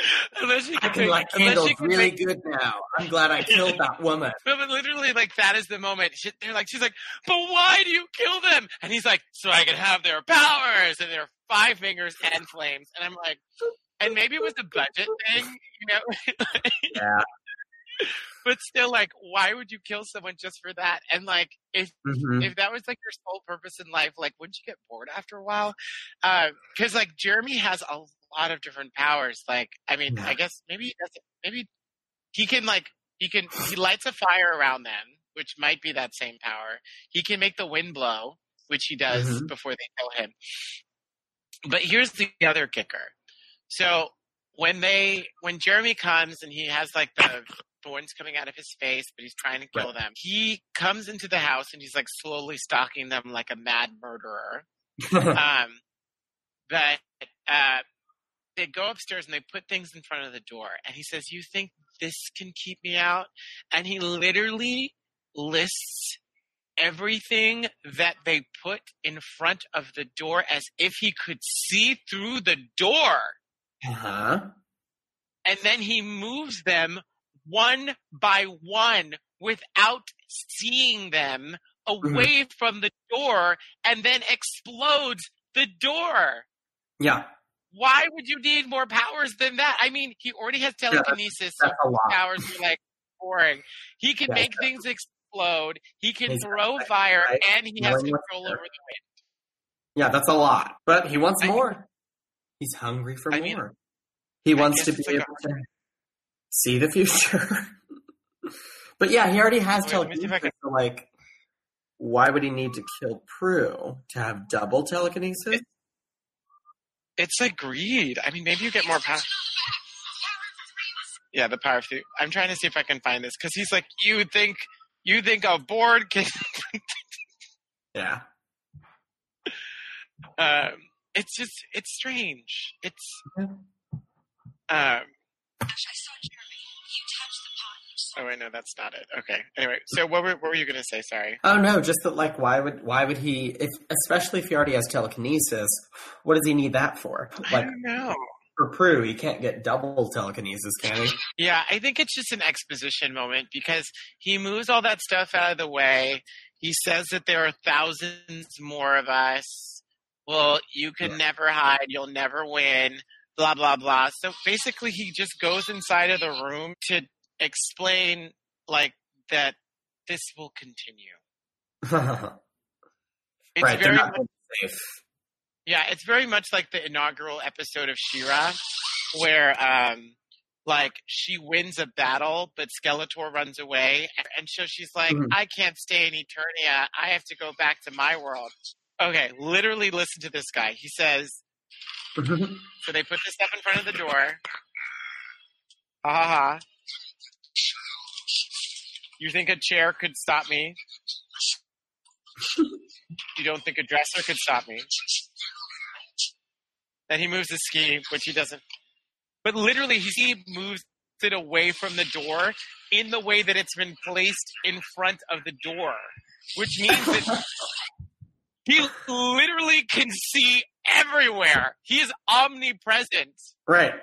unless you I can, can make, light candles can really make good now. I'm glad I killed that woman. But literally, like that is the moment. She, they're like, she's like, but why do you kill them? And he's like, so I can have their powers and their five fingers and flames. And I'm like, and maybe it was the budget thing, you know. Yeah. But still, like, why would you kill someone just for that? And like, if Mhm. if that was like your sole purpose in life, like, wouldn't you get bored after a while? Because like Jeremy has a lot of different powers. Like, I mean, Yeah. I guess maybe he doesn't. Maybe he can like he can he lights a fire around them, which might be that same power. He can make the wind blow, which he does Mhm. before they kill him. But here's the other kicker. So when they when Jeremy comes and he has like the thorns coming out of his face, but he's trying to kill them. He comes into the house and he's like slowly stalking them like a mad murderer. um, but uh, they go upstairs and they put things in front of the door. And he says, "You think this can keep me out?" And he literally lists everything that they put in front of the door as if he could see through the door. uh-huh. And then he moves them one by one without seeing them away from the door and then explodes the door. Yeah, Why would you need more powers than that? I mean, he already has telekinesis, so that's a lot. powers are like boring. He can Yeah, make things explode. He can He's throw fire, and he has control over the wind. Yeah, that's a lot. But he wants I- more. He's hungry for I mean, more. He wants to be it's like a- able to see the future. but yeah, he already has Wait, let me see if I telekinesis. So like, why would he need to kill Prue to have double telekinesis? It's like greed. I mean, maybe you get more power. Yeah, the power of three. I'm trying to see if I can find this because he's like, you think you think a board can. Yeah. um, it's just it's strange. It's um. Oh wait, no, that's not it. Okay. Anyway, so what were what were you gonna say? Sorry. Oh no, just that like why would why would he if especially if he already has telekinesis, what does he need that for? I Like don't know. for Prue, he can't get double telekinesis, can he? Yeah, I think it's just an exposition moment because he moves all that stuff out of the way. He says that there are thousands more of us. Well, you can Yeah. never hide. You'll never win. Blah, blah, blah. So basically, he just goes inside of the room to explain, like, that this will continue. It's right, they're very not safe. Yeah, it's very much like the inaugural episode of She-Ra, where um, like she wins a battle, but Skeletor runs away, and so she's like, Mhm. "I can't stay in Eternia. I have to go back to my world." Okay, literally listen to this guy. He says, "So they put this stuff in front of the door." Ha ha ha. You think a chair could stop me? You don't think a dresser could stop me? Then he moves the ski, which he doesn't. But literally, he moves it away from the door in the way that it's been placed in front of the door. which means that he literally can see everywhere. He is omnipresent. Right.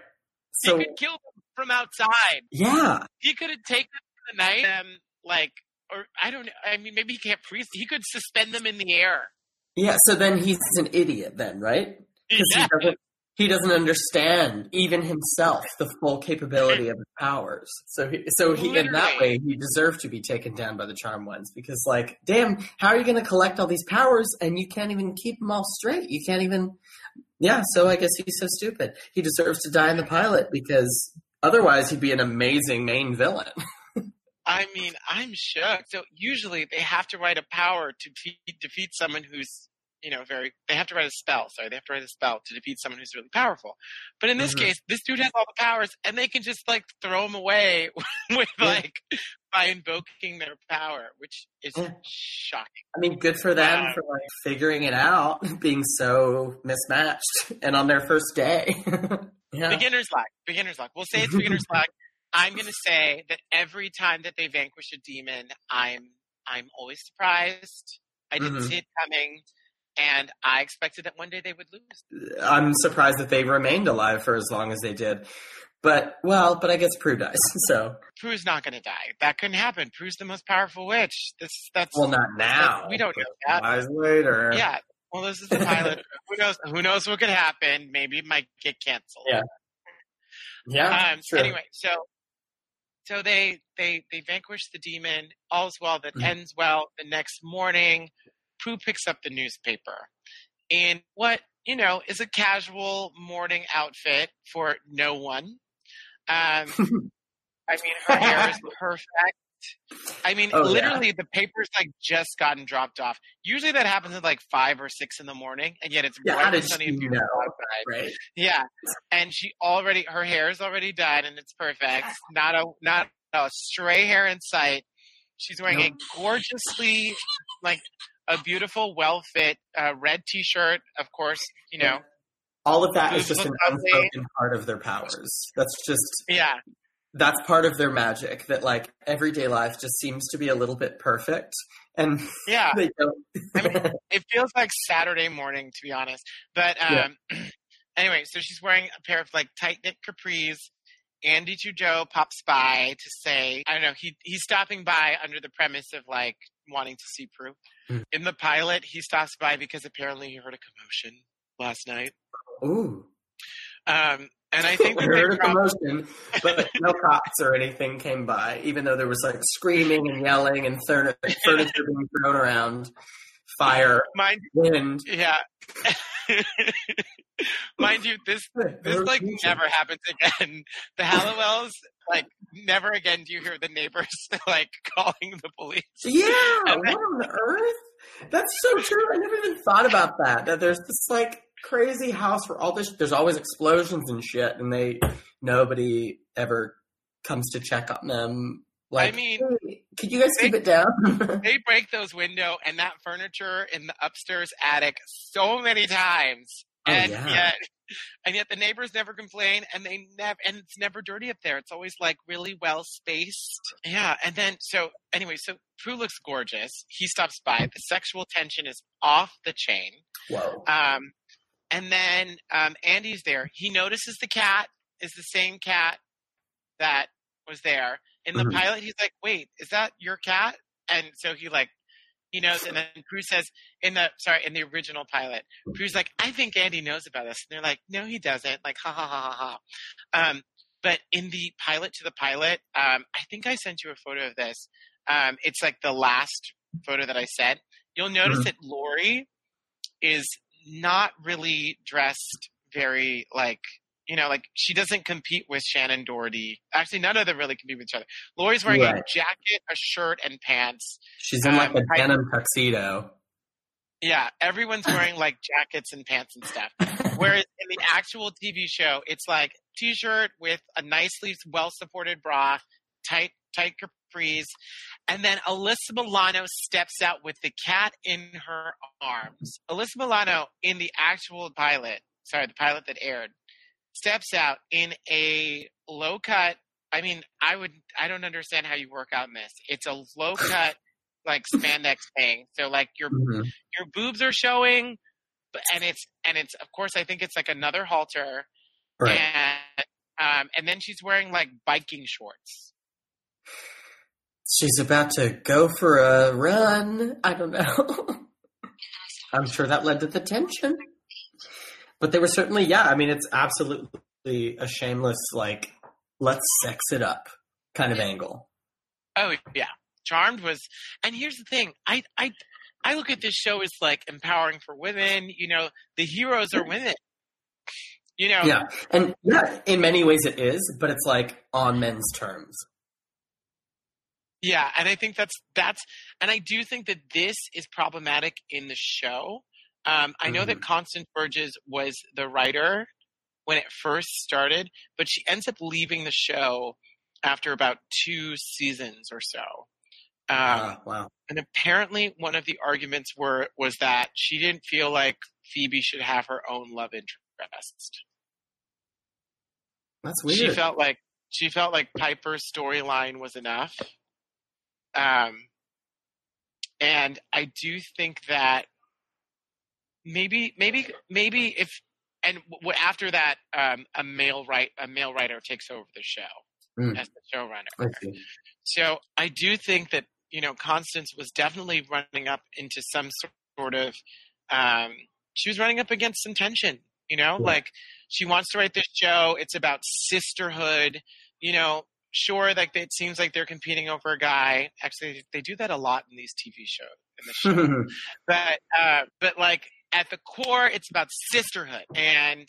So he could kill them from outside. yeah, He could have taken them in the night and like, or I don't know. I mean, maybe he can't freeze. He could suspend them in the air. yeah. So then he's an idiot, then, right? Because Yeah. he doesn't he doesn't understand even himself the full capability of his powers. So he, so he in that way he deserved to be taken down by the charmed ones because like damn how are you going to collect all these powers and you can't even keep them all straight you can't even yeah so I guess he's so stupid he deserves to die in the pilot because otherwise he'd be an amazing main villain I mean, I'm shook. So usually they have to write a power to defeat, defeat someone who's, you know, very. They have to write a spell. Sorry, they have to write a spell to defeat someone who's really powerful. But in this Mhm. case, this dude has all the powers, and they can just like throw them away with Yeah. like by invoking their power, which is Yeah. shocking. I mean good for them Wow. for like figuring it out being so mismatched and on their first day yeah Beginner's luck. Beginner's luck. We'll say it's beginner's luck. I'm going to say that every time that they vanquish a demon, I'm I'm always surprised. I didn't Mhm. see it coming, and I expected that one day they would lose. I'm surprised that they remained alive for as long as they did. But well, but I guess Prue dies. So Prue's not going to die. That couldn't happen. Prue's the most powerful witch. This that's well, not now. we don't know that. Wise later. yeah. Well, this is the pilot. who knows? Who knows what could happen? Maybe it might get canceled. Yeah. Yeah. Um, true. Anyway, so so they they they vanquish the demon. All's well that Mhm. ends well. The next morning, Prue picks up the newspaper in what you know is a casual morning outfit for no one. Um, I mean, her hair is perfect. I mean, Oh, yeah. literally, the paper's like just gotten dropped off. Usually, that happens at like five or six in the morning, and yet it's Yeah, bright and sunny she and know? outside. right. Yeah, and she already her hair is already done and it's perfect. Not a not a stray hair in sight. She's wearing Nope. a gorgeously like a beautiful, well fit uh, red t shirt. Of course, you know. All of that is just an unspoken part of their powers. That's just Yeah, that's part of their magic. That like everyday life just seems to be a little bit perfect, and yeah. I mean, it feels like Saturday morning, to be honest. But um, anyway, so she's wearing a pair of like tight knit capris. Andy Trudeau pops by to say, I don't know, he he's stopping by under the premise of like wanting to see Prue. Hmm. In the pilot, he stops by because apparently he heard a commotion last night. Ooh. Um, and I think heard a commotion, but no cops or anything came by, even though there was like screaming and yelling and furniture, furniture being thrown around, fire, mind, wind. yeah. mind you, this this like never happens again. The Halliwells, like never again do you hear the neighbors like calling the police. Yeah, what on earth? That's so true. I never even thought about that. That there's this like crazy house where all this there's always explosions and shit, and they nobody ever comes to check on them. Like, I mean, hey, could you guys they- keep it down? They break those window and that furniture in the upstairs attic so many times, Oh, and yeah. yet, and yet the neighbors never complain, and they never, and it's never dirty up there. It's always like really well spaced. Yeah, and then so anyway, so Prue looks gorgeous. He stops by. The sexual tension is off the chain. Whoa. Um, and then um, Andy's there. He notices the cat is the same cat that was there in the Mhm. pilot. He's like, "Wait, is that your cat?" And so he like he knows. And then Prue says in the sorry in the original pilot, Prue's like, "I think Andy knows about us." And they're like, "No, he doesn't." Like, ha ha ha ha ha. Um, but in the pilot to the pilot, um, I think I sent you a photo of this. Um, it's like the last photo that I sent. You'll notice that Lori is not really dressed very like you know like she doesn't compete with Shannen Doherty. Actually, none of them really compete with each other. Lori's wearing a jacket, a shirt, and pants. She's in like um, a I- denim tuxedo. Yeah, everyone's wearing like jackets and pants and stuff. Whereas in the actual TV show, it's like t-shirt with a nicely well-supported bra, tight tight and then Alyssa Milano steps out with the cat in her arms. Alyssa Milano in the actual pilot, sorry, the pilot that aired, steps out in a low cut. I mean, I would, I don't understand how you work out in this. It's a low cut like spandex thing. So like your Mhm. your boobs are showing, and it's and it's of course I think it's like another halter, Right. and um, and then she's wearing like biking shorts. She's about to go for a run. I don't know. I'm sure that led to the tension. But they were certainly, yeah, I mean, it's absolutely a shameless, like, let's sex it up kind of angle. Oh yeah, Charmed was, and here's the thing, I I I look at this show as like empowering for women. You know, the heroes are women. You know, Yeah. And yeah, in many ways it is, but it's like on men's terms. Yeah, and I think that's that's and I do think that this is problematic in the show. Um, I know that Constance Burgess was the writer when it first started, but she ends up leaving the show after about two seasons or so. Um, Ah, wow. and apparently, one of the arguments were was that she didn't feel like Phoebe should have her own love interest. That's weird. She felt like she felt like Piper's storyline was enough. Um, and I do think that maybe, maybe, maybe if and w- after that, um, a male write a male writer takes over the show Mm. as the showrunner. So I do think that you know Constance was definitely running up into some sort of um, she was running up against some tension. You know, Yeah. like she wants to write this show. It's about sisterhood. You know, sure, like it seems like they're competing over a guy. Actually, they do that a lot in these TV shows. In the show but uh, but like at the core, it's about sisterhood, and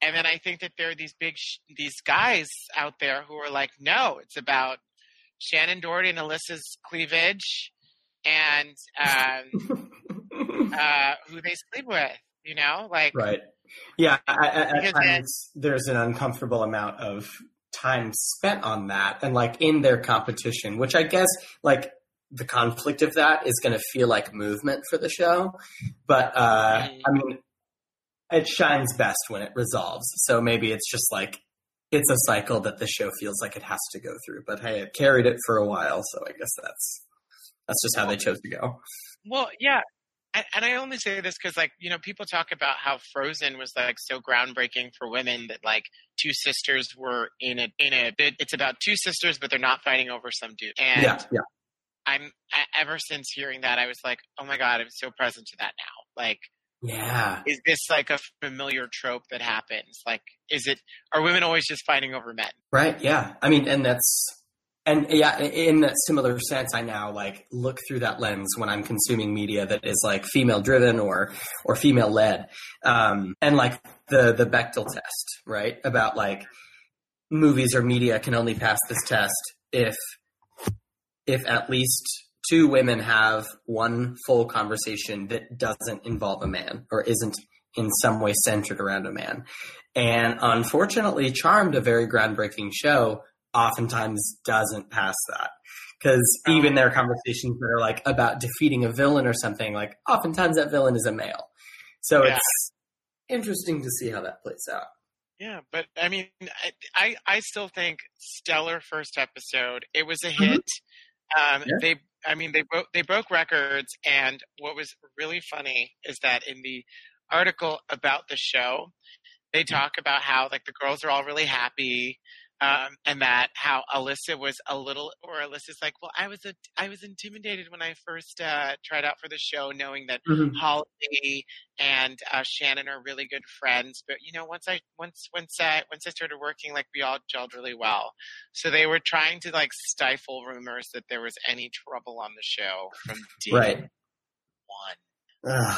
and then I think that there are these big sh- these guys out there who are like, no, it's about Shannen Doherty and Alyssa's cleavage, and um, uh, who they sleep with. You know, like right. Yeah, I, I, at times there's an uncomfortable amount of time spent on that and like in their competition, which I guess like the conflict of that is going to feel like movement for the show. But uh, Mm. I mean, it shines best when it resolves. So maybe it's just like it's a cycle that the show feels like it has to go through. But hey, it carried it for a while, so I guess that's that's just how they chose to go. Well, yeah. And, I only say this because, like, you know, people talk about how Frozen was like so groundbreaking for women that like two sisters were in a in a bit. It's about two sisters, but they're not fighting over some dude. And yeah, yeah. I'm I, ever since hearing that, I was like, oh my god, I'm so present to that now. Like, Yeah. is this like a familiar trope that happens? Like, is it are women always just fighting over men? Right. Yeah. I mean, and that's and yeah, in that similar sense, I now like look through that lens when I'm consuming media that is like female driven or or female led, um, and like the the Bechdel test, right? About like movies or media can only pass this test if if at least two women have one full conversation that doesn't involve a man or isn't in some way centered around a man. And unfortunately, Charmed, a very groundbreaking show, oftentimes doesn't pass that. Because even their conversations that are like about defeating a villain or something, like oftentimes that villain is a male. So Yeah. it's interesting to see how that plays out. Yeah, but I mean, I I, still think stellar first episode. It was a Mhm. hit. Um, Yeah. They, I mean, they broke they broke records, and what was really funny is that in the article about the show, they talk about how like the girls are all really happy. Um, and that how Alyssa was a little, or Alyssa's like, well, I was a, I was intimidated when I first uh, tried out for the show, knowing that Holly and uh, Shannen are really good friends. But you know, once I once once I once I started working, like we all gelled really well. So they were trying to like stifle rumors that there was any trouble on the show from day Right. one.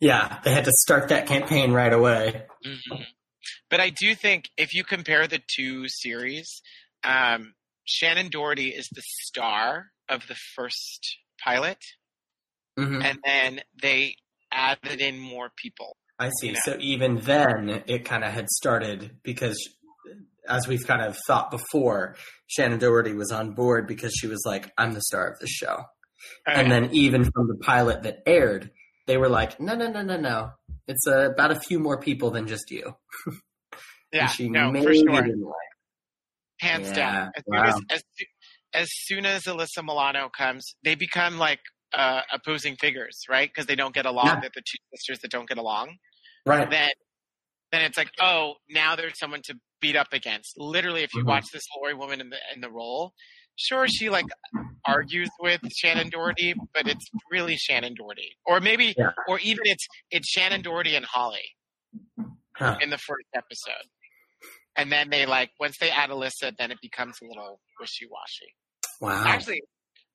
Yeah, they had to start that campaign right away. hmm But I do think if you compare the two series, um, Shannen Doherty is the star of the first pilot, Mhm. and then they added in more people. I see. Yeah. So even then, it kind of had started because, as we've kind of thought before, Shannen Doherty was on board because she was like, "I'm the star of the show." And then even from the pilot that aired, they were like, "No, no, no, no, no. It's uh, about a few more people than just you." yeah, no, for sure. hands Yeah, down. As, wow. soon as, as, as soon as Alyssa Milano comes, they become like uh, opposing figures, right? Because they don't get along. Yeah. They're the two sisters that don't get along. Right. Then, then it's like, oh, now there's someone to beat up against. Literally, if you Mhm. watch this Lori woman in the in the role, sure she like argues with Shannen Doherty, but it's really Shannen Doherty, or maybe, Yeah. or even it's it's Shannen Doherty and Holly Huh. in the first episode. And then they like once they add Alyssa, then it becomes a little wishy washy. Wow. Actually,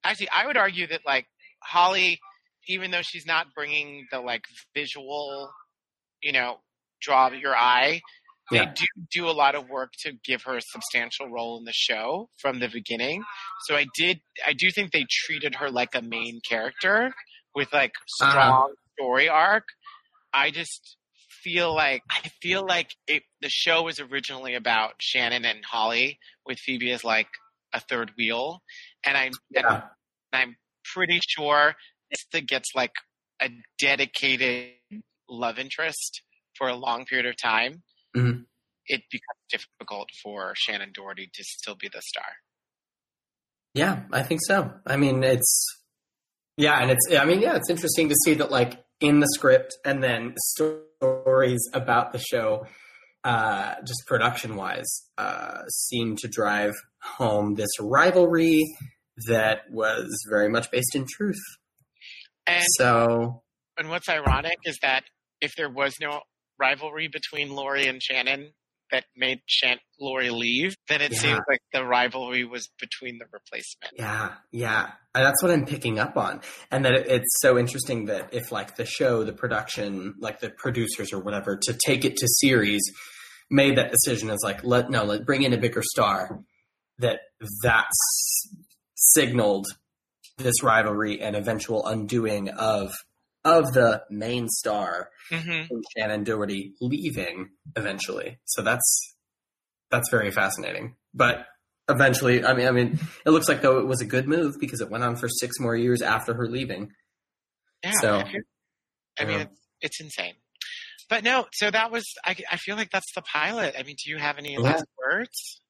actually, I would argue that like Holly, even though she's not bringing the like visual, you know, draw your eye, they do do a lot of work to give her a substantial role in the show from the beginning. So I did, I do think they treated her like a main character with like Uh-huh. strong story arc. I just feel like I feel like it, the show was originally about Shannen and Holly with Phoebe as like a third wheel, and I'm and Yeah. I'm pretty sure Ista gets like a dedicated love interest for a long period of time. Mhm. It becomes difficult for Shannen Doherty to still be the star. Yeah, I think so. I mean, it's yeah, and it's I mean, yeah, it's interesting to see that like in the script and then stories about the show, uh, just production wise, uh, seem to drive home this rivalry that was very much based in truth. And So and what's ironic is that if there was no rivalry between Lori and Shannen that made Lori leave, then it Yeah. seems like the rivalry was between the replacement. Yeah, yeah. Uh, that's what I'm picking up on. And that it's so interesting that if like the show, the production, like the producers or whatever, to take it to series, made that decision as like, let no, let bring in a bigger star, that that's signaled this rivalry and eventual undoing of of the main star hmm Shannen Doherty leaving eventually. So that's that's very fascinating. But eventually, I mean, I mean, it looks like though it was a good move because it went on for six more years after her leaving. Yeah. So, I I mean, yeah. it's, it's insane. But no, so that was, I, I feel like that's the pilot. I mean, do you have any Yeah. last words?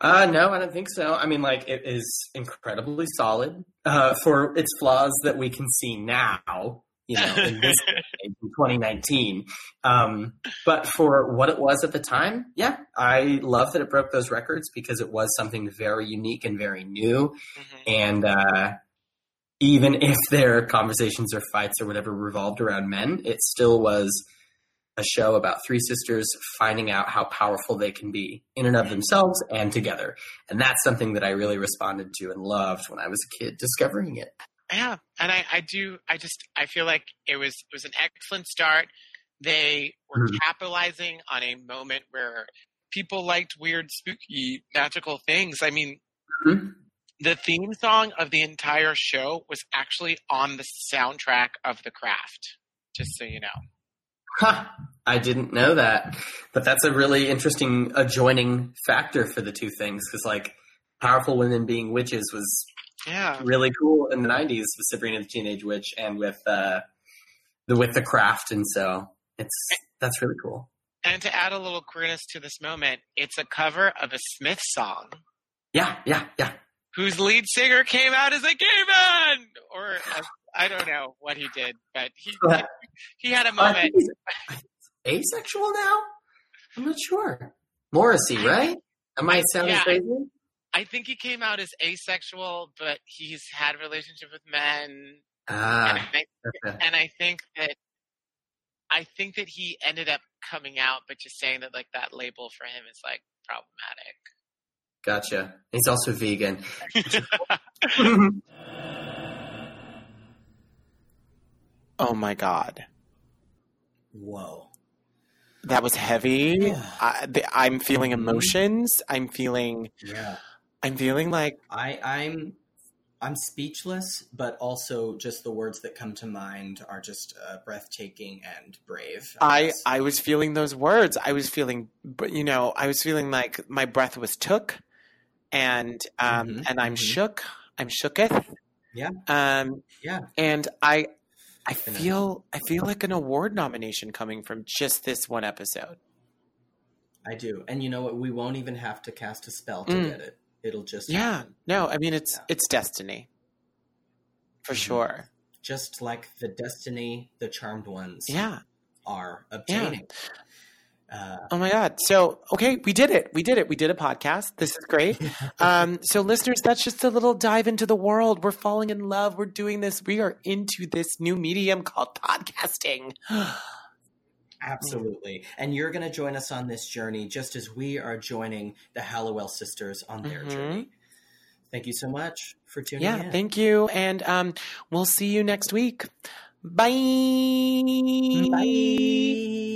Uh, no, I don't think so. I mean, like it is incredibly solid uh, for its flaws that we can see now. You know, in this in 2019. Um, but for what it was at the time, yeah, I love that it broke those records because it was something very unique and very new. Mhm. and uh, even if their conversations or fights or whatever revolved around men, it still was a show about three sisters finding out how powerful they can be in and of themselves and together. And that's something that I really responded to and loved when I was a kid discovering it. Yeah, and I, I do. I just I feel like it was it was an excellent start. They were Mhm. capitalizing on a moment where people liked weird, spooky, magical things. I mean, Mhm. the theme song of the entire show was actually on the soundtrack of The Craft. Just so you know. Huh, I didn't know that. But that's a really interesting adjoining factor for the two things because, like, powerful women being witches was Yeah. really cool in the 90s with Sabrina the Teenage Witch and with uh, the with the craft and so it's that's really cool. And to add a little queerness to this moment, it's a cover of a Smith song Yeah, yeah, yeah. whose lead singer came out as a gay man, or as, I don't know what he did, but he he had a moment. think he's asexual now? I'm not sure. Morrissey, right? Am I sounding Yeah. crazy? I think he came out as asexual, but he's had a relationship with men, and, Ah, I, okay. and I think that I think that he ended up coming out, but just saying that like that label for him is like problematic. gotcha. He's also vegan. Oh my god, Whoa. that was heavy. Yeah. I, the, I'm feeling emotions. I'm feeling. Yeah. I'm feeling like I, I'm I'm speechless, but also just the words that come to mind are just uh, breathtaking and brave. I guess. I was feeling those words. I was feeling, but you know, I was feeling like my breath was took, and um, Mhm, and I'm mhm. shook. I'm shooketh. Yeah. Um. Yeah. And I, I feel I feel like an award nomination coming from just this one episode. I do, and you know what? We won't even have to cast a spell to Mm. get it. it'll just Yeah. happen. No, I mean it's Yeah. it's destiny. For Mhm. sure. just like the destiny the charmed ones Yeah. are obtaining. Uh, Oh my God. So, okay, we did it. We did it. We did a podcast. This is great. Um, so, listeners, that's just a little dive into the world. We're falling in love. We're doing this. We are into this new medium called podcasting. Absolutely. And you're going to join us on this journey just as we are joining the Halliwell sisters on their Mhm. journey. Thank you so much for tuning yeah, in. Yeah, thank you. And um, we'll see you next week. Bye. Bye.